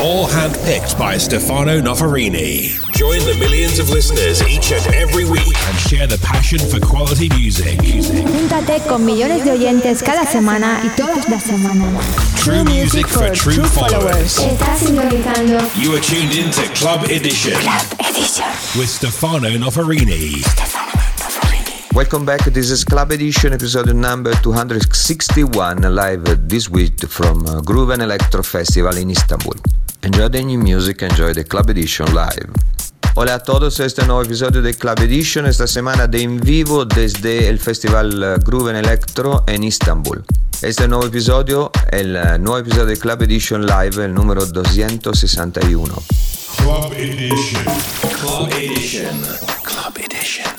All handpicked by Stefano Noferini. Join the millions of listeners each and every week and share the passion for quality music. Júntate con millones de oyentes cada semana y todas las semanas. True music for true followers. Estás sintonizando You are tuned in to Club Edition Club Edition. with Stefano Noferini. Welcome back. This is Club Edition, episode number 261, live this week from uh, Groove and Electro Festival in Istanbul. Enjoy the new music, enjoy the Club Edition live. Hola a todos, este nuevo episodio de Club Edition, esta semana de en vivo desde el Festival Groove and Electro en Istanbul. Este nuevo episodio, el uh, nuevo episodio de Club Edition Live, el número 261. Club Edition. Club Edition. Club Edition.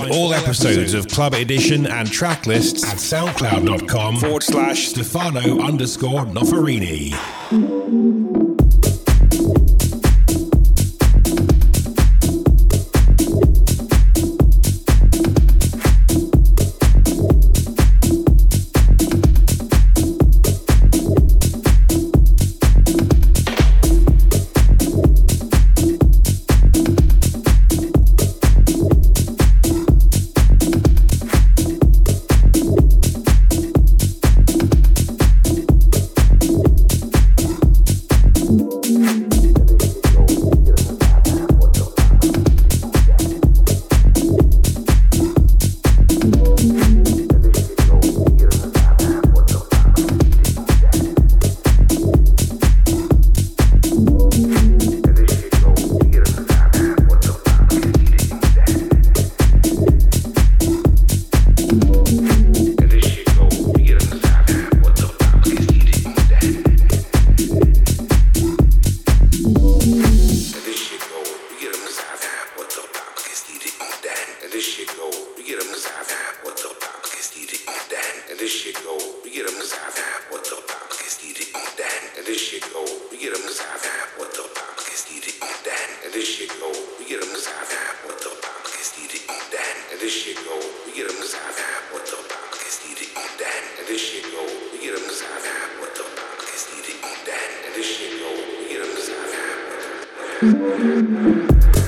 Episodes of Club Edition and track lists at soundcloud.com forward slash Stefano underscore Noferini. this shit go, we get them design high, what the fuck is needed on that, and this shit go, we get them design high, the.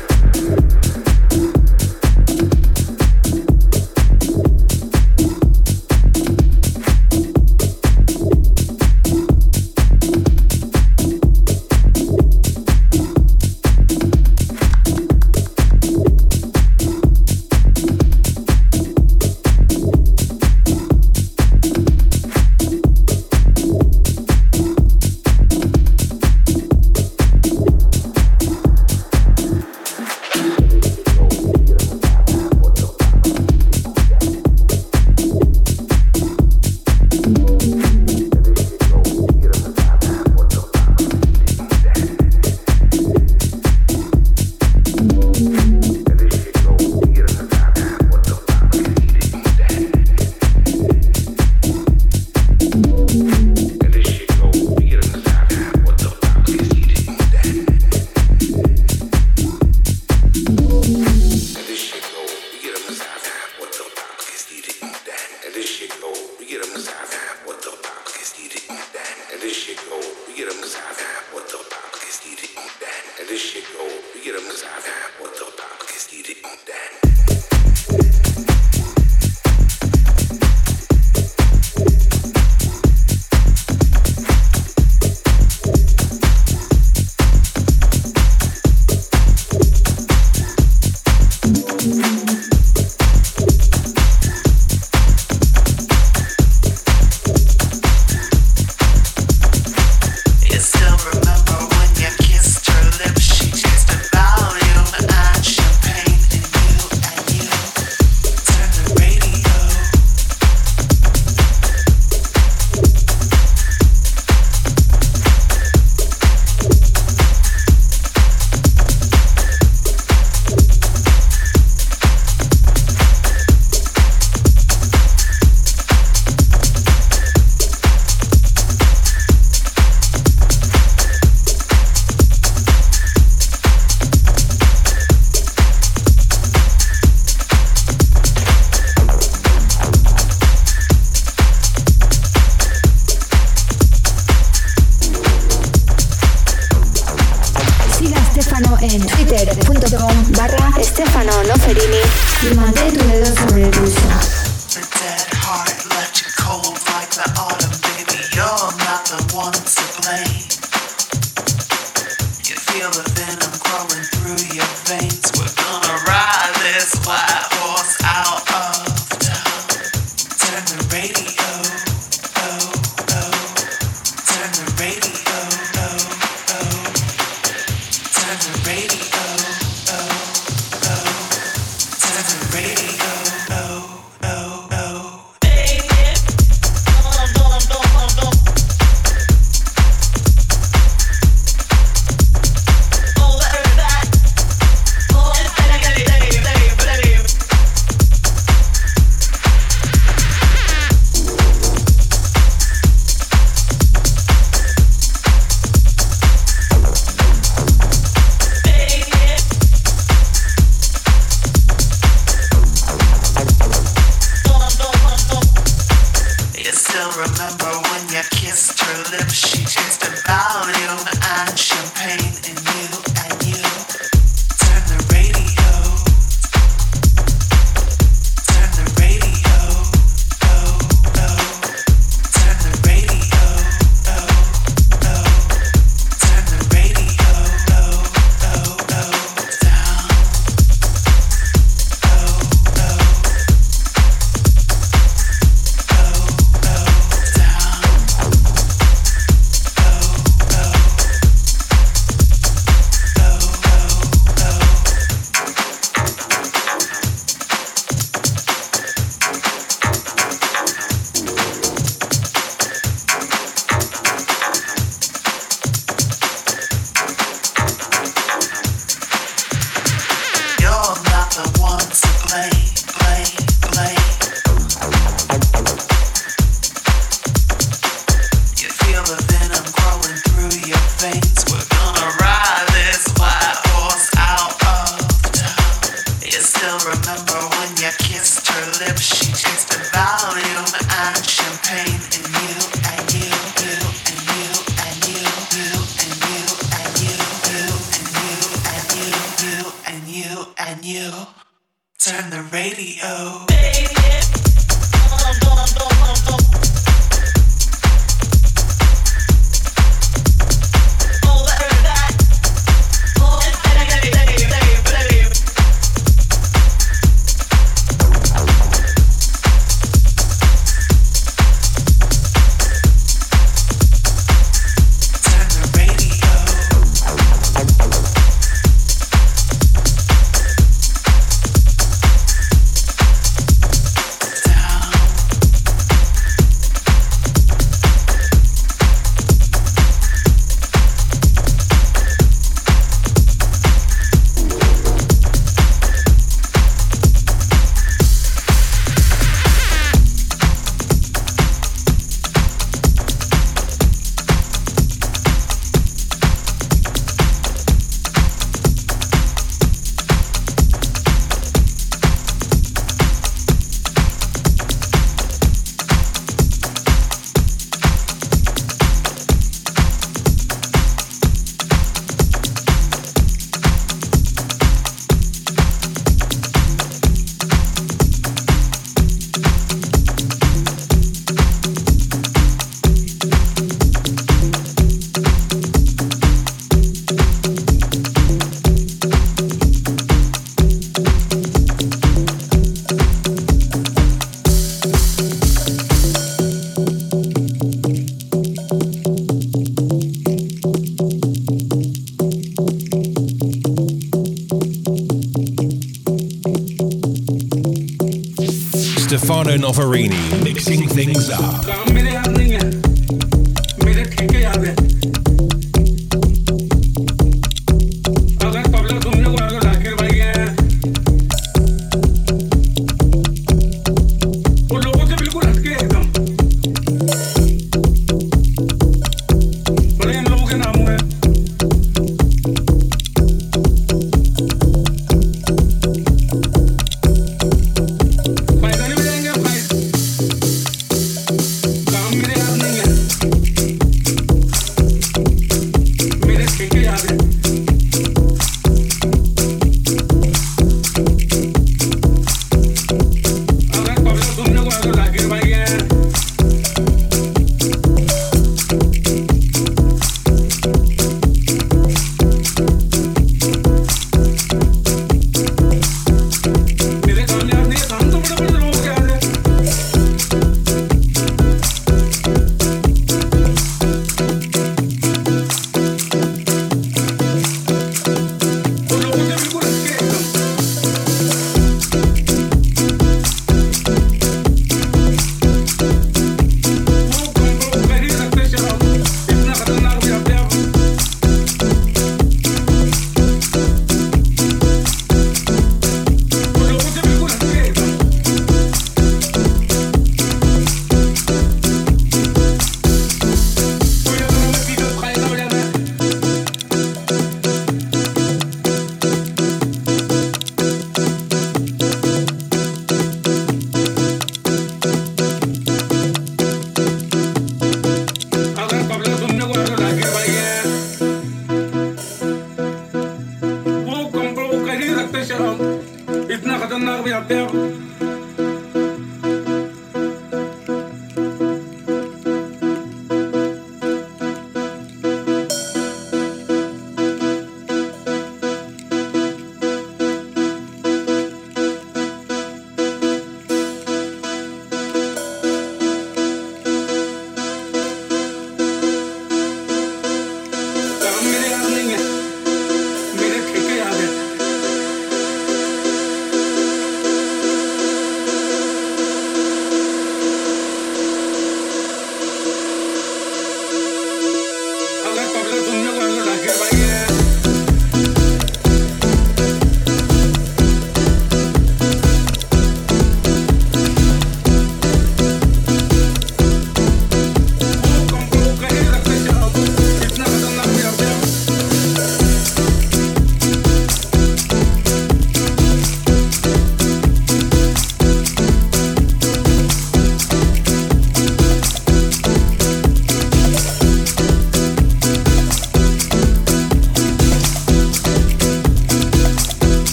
Noferini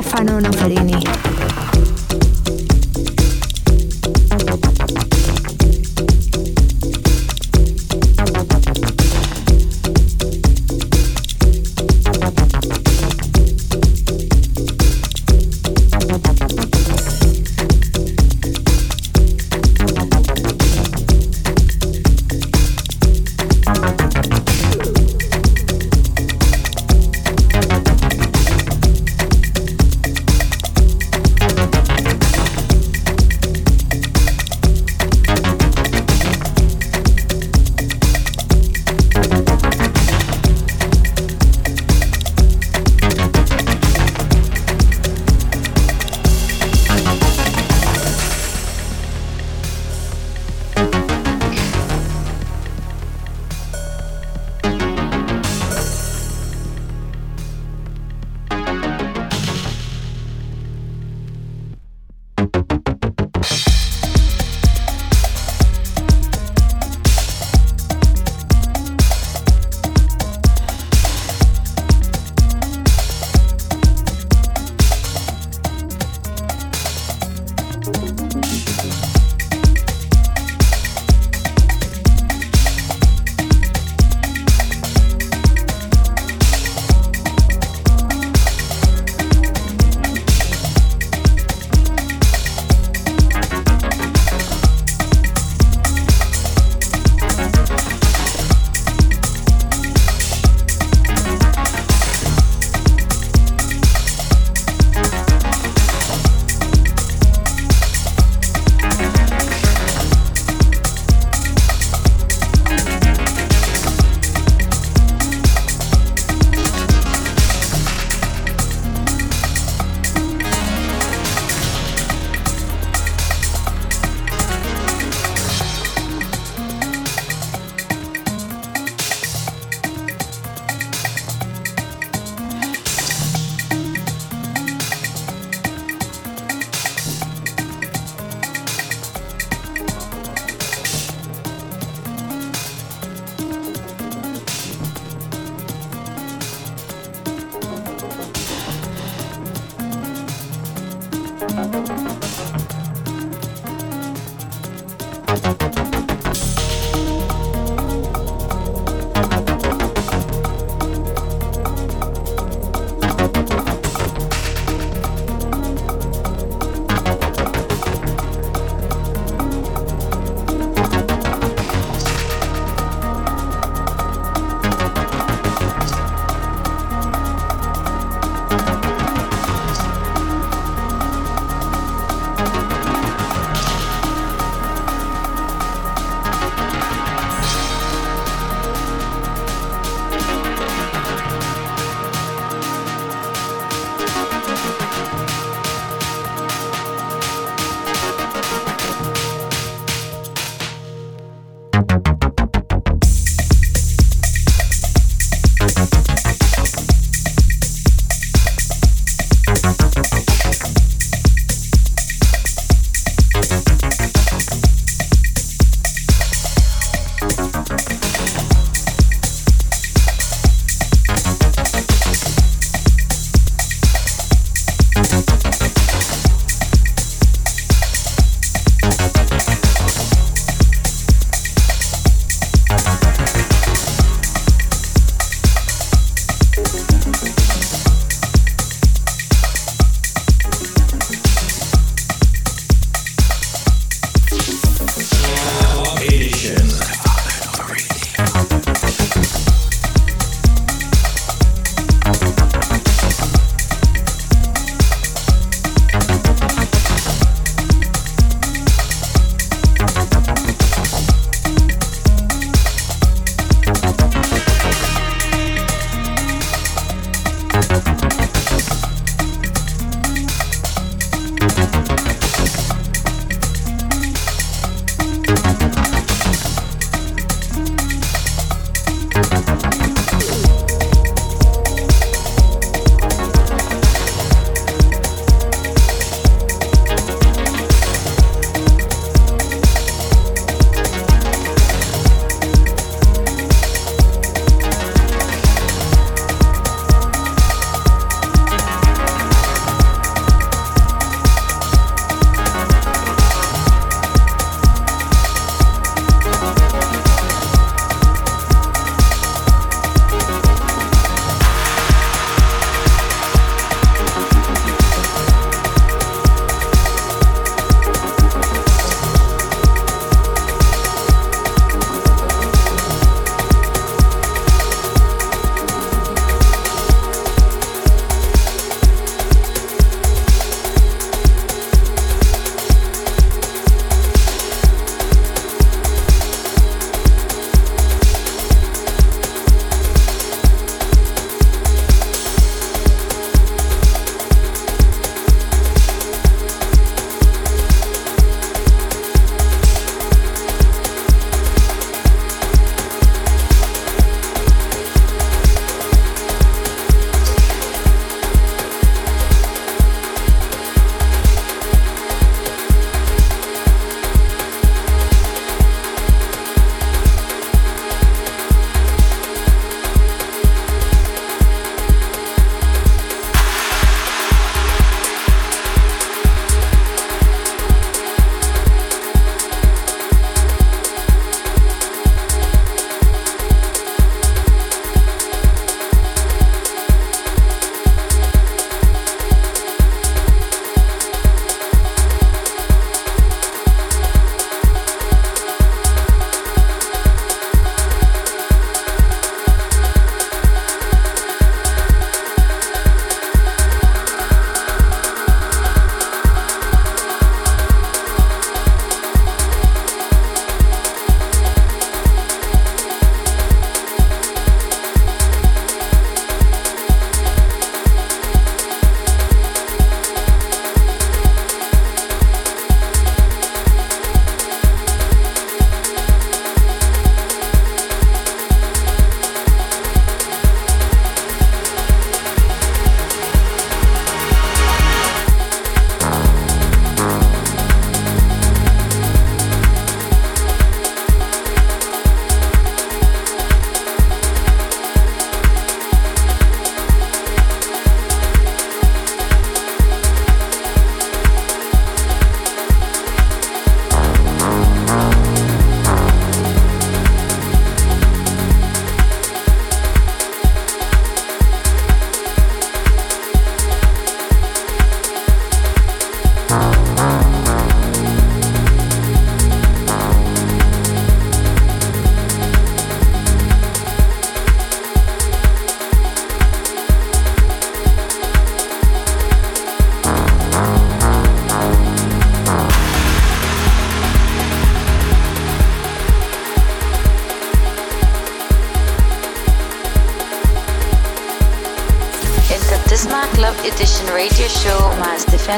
Stefano Noferini.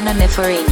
Ma'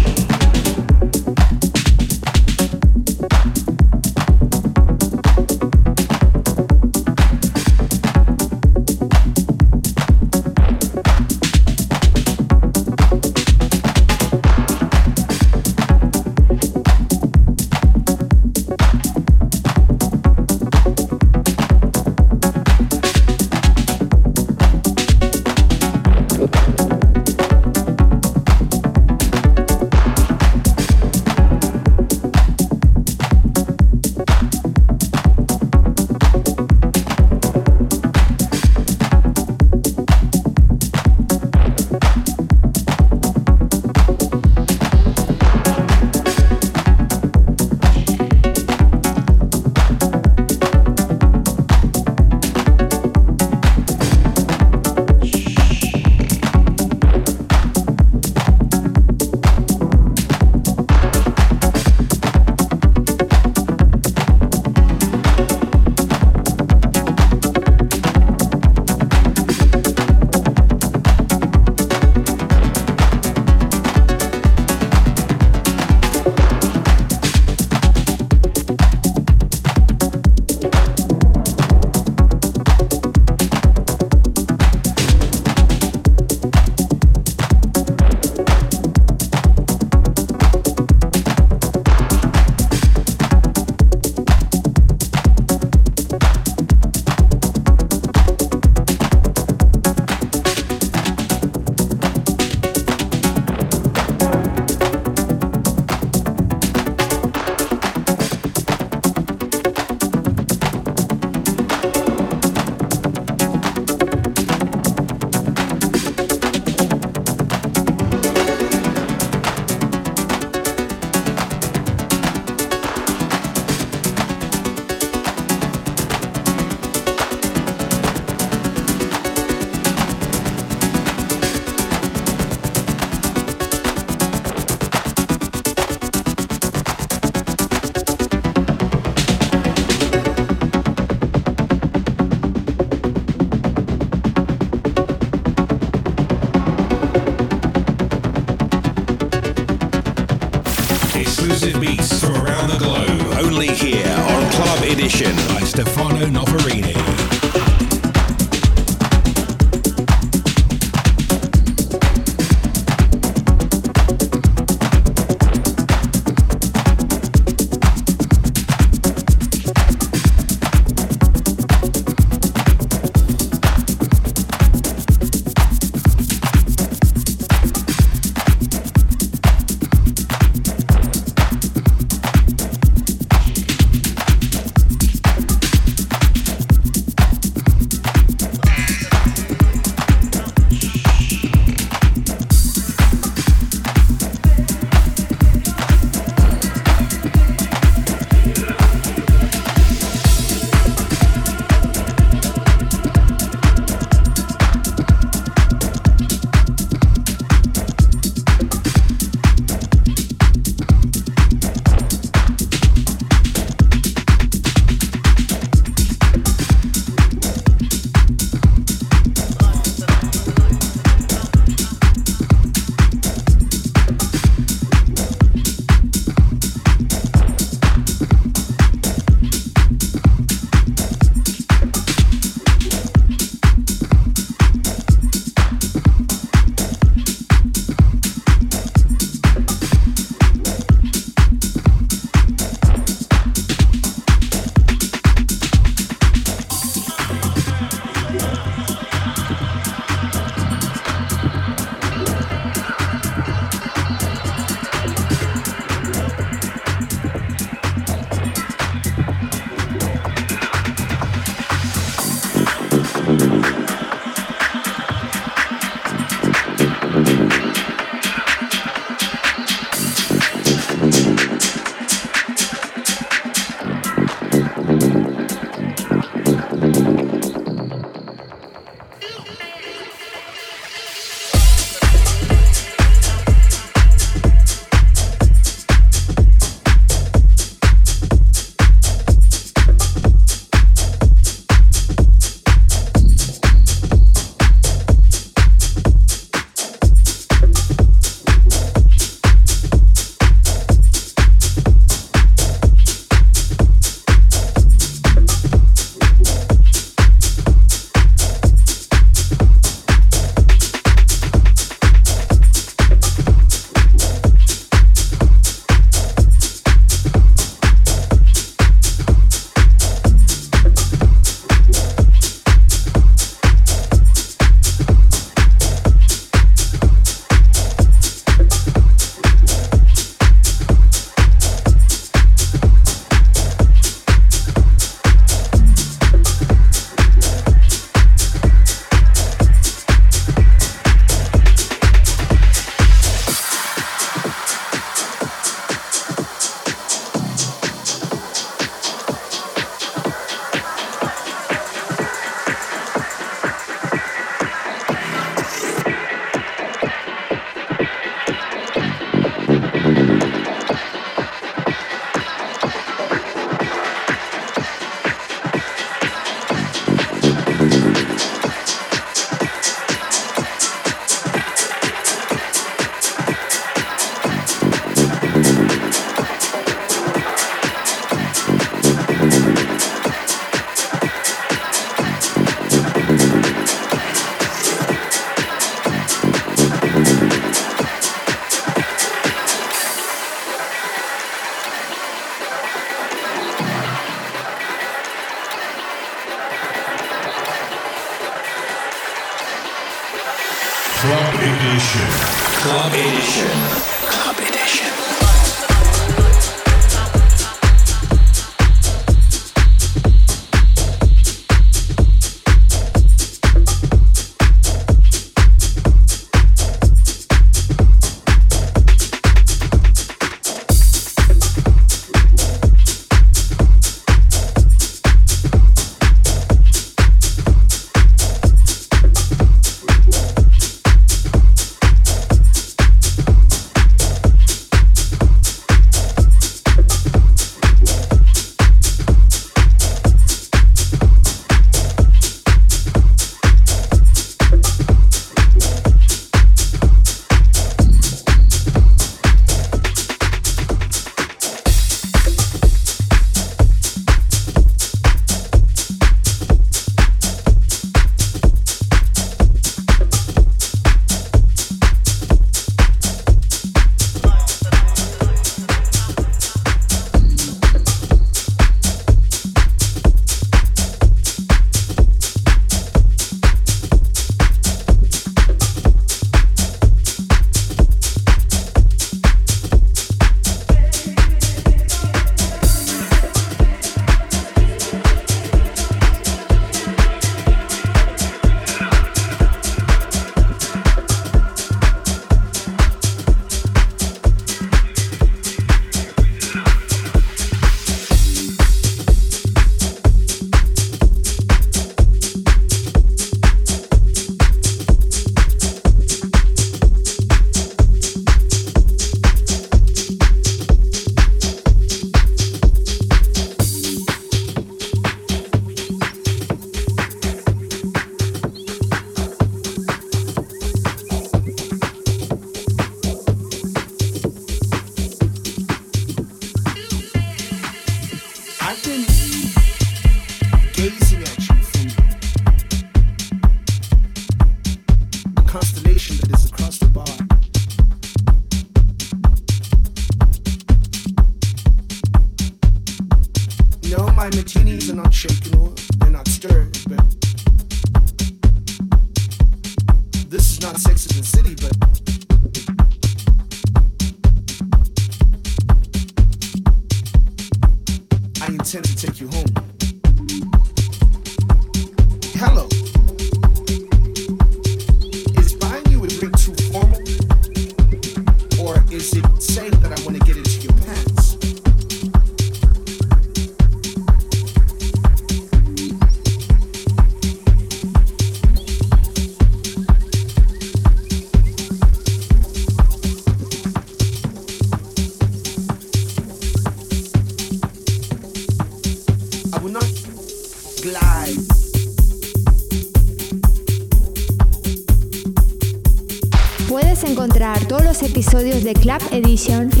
de Club Edition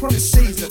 you don't know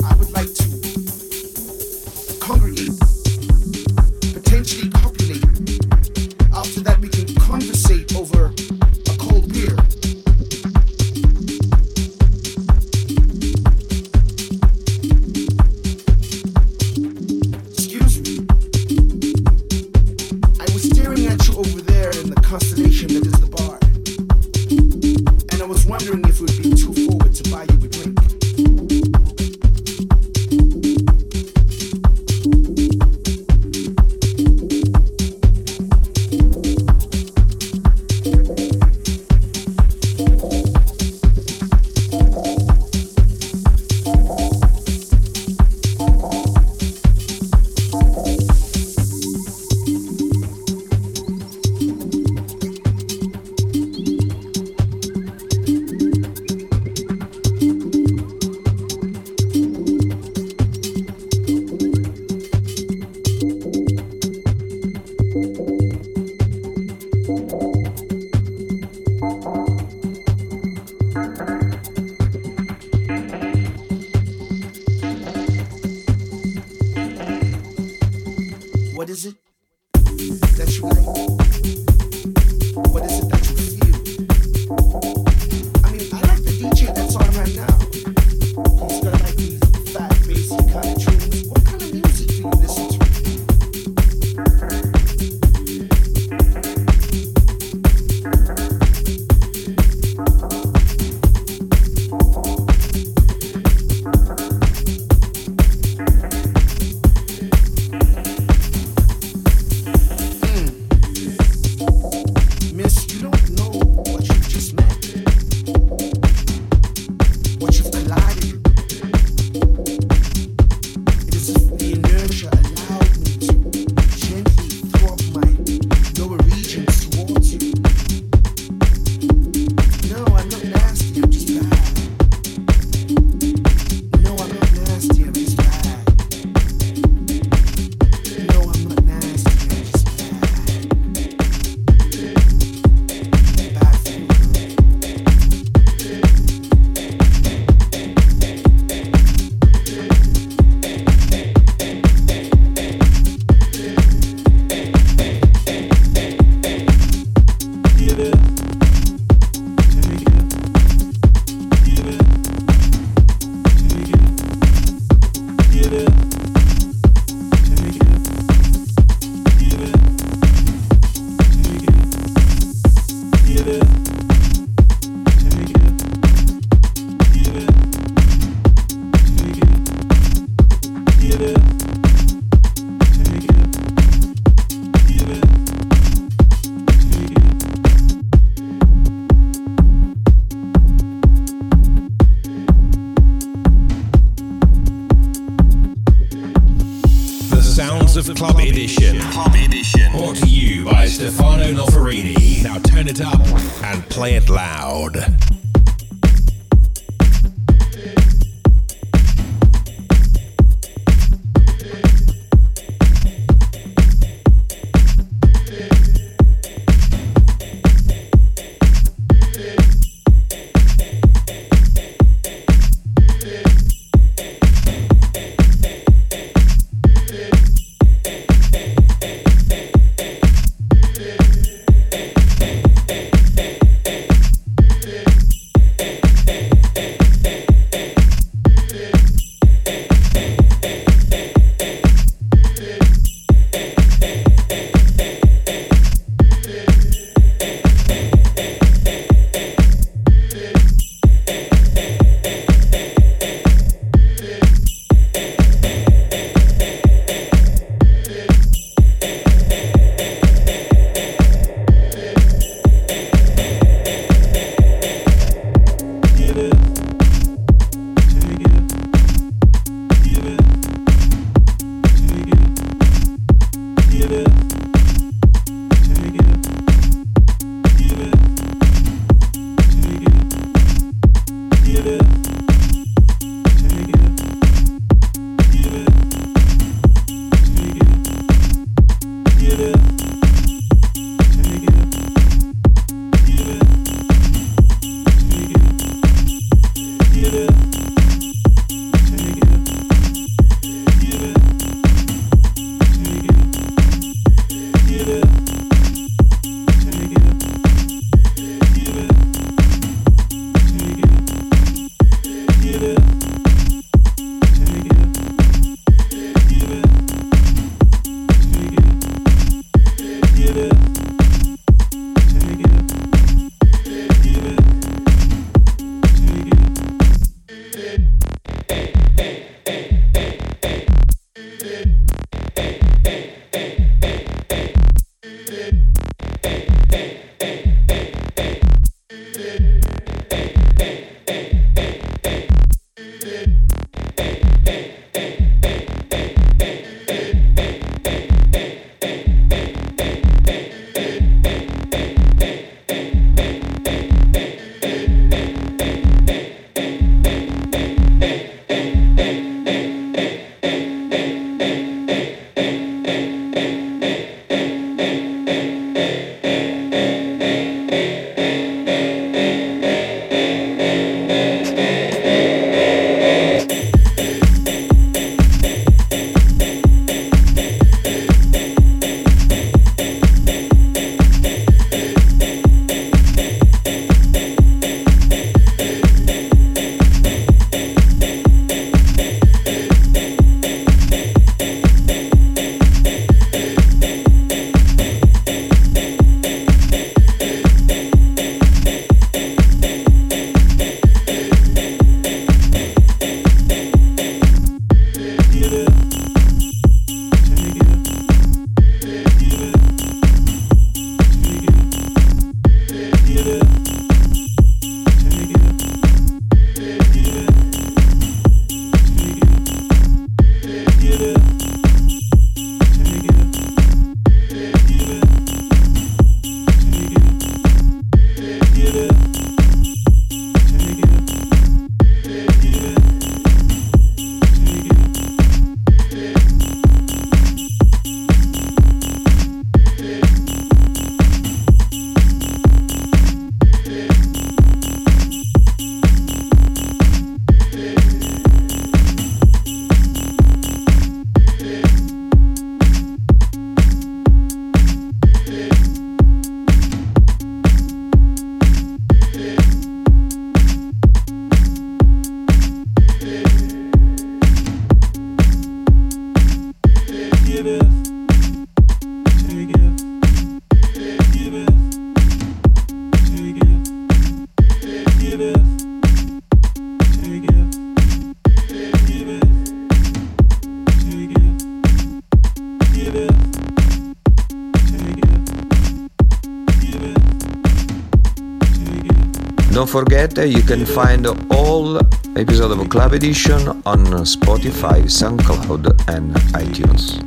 forget you can find all episodes of Club Edition on Spotify, SoundCloud and iTunes.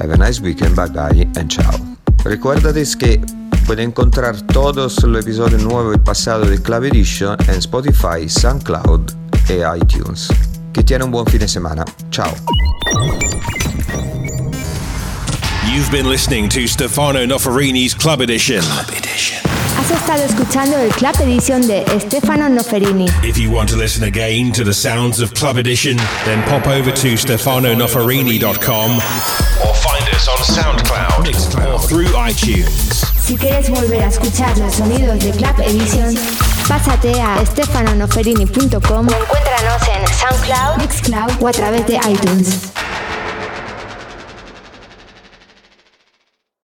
Have a nice weekend, bye bye and ciao. Recuérdate que puedes encontrar todos los episodios nuevos y pasados de Club Edition en Spotify, SoundCloud e iTunes. Que tiene un buen fin de semana. Ciao. You've been listening to Stefano Noferini's Club Edition. Club Edition. Has estado escuchando el Club Edition de Stefano Noferini. If you want to listen again to the sounds of Club Edition, then pop over to stefanonoferini.com or find us on SoundCloud, Mixcloud, or through iTunes. Si quieres volver a escuchar los sonidos de Club Edition, pásate a stefanonoferini.com o encuéntranos en SoundCloud, Mixcloud o a través de iTunes.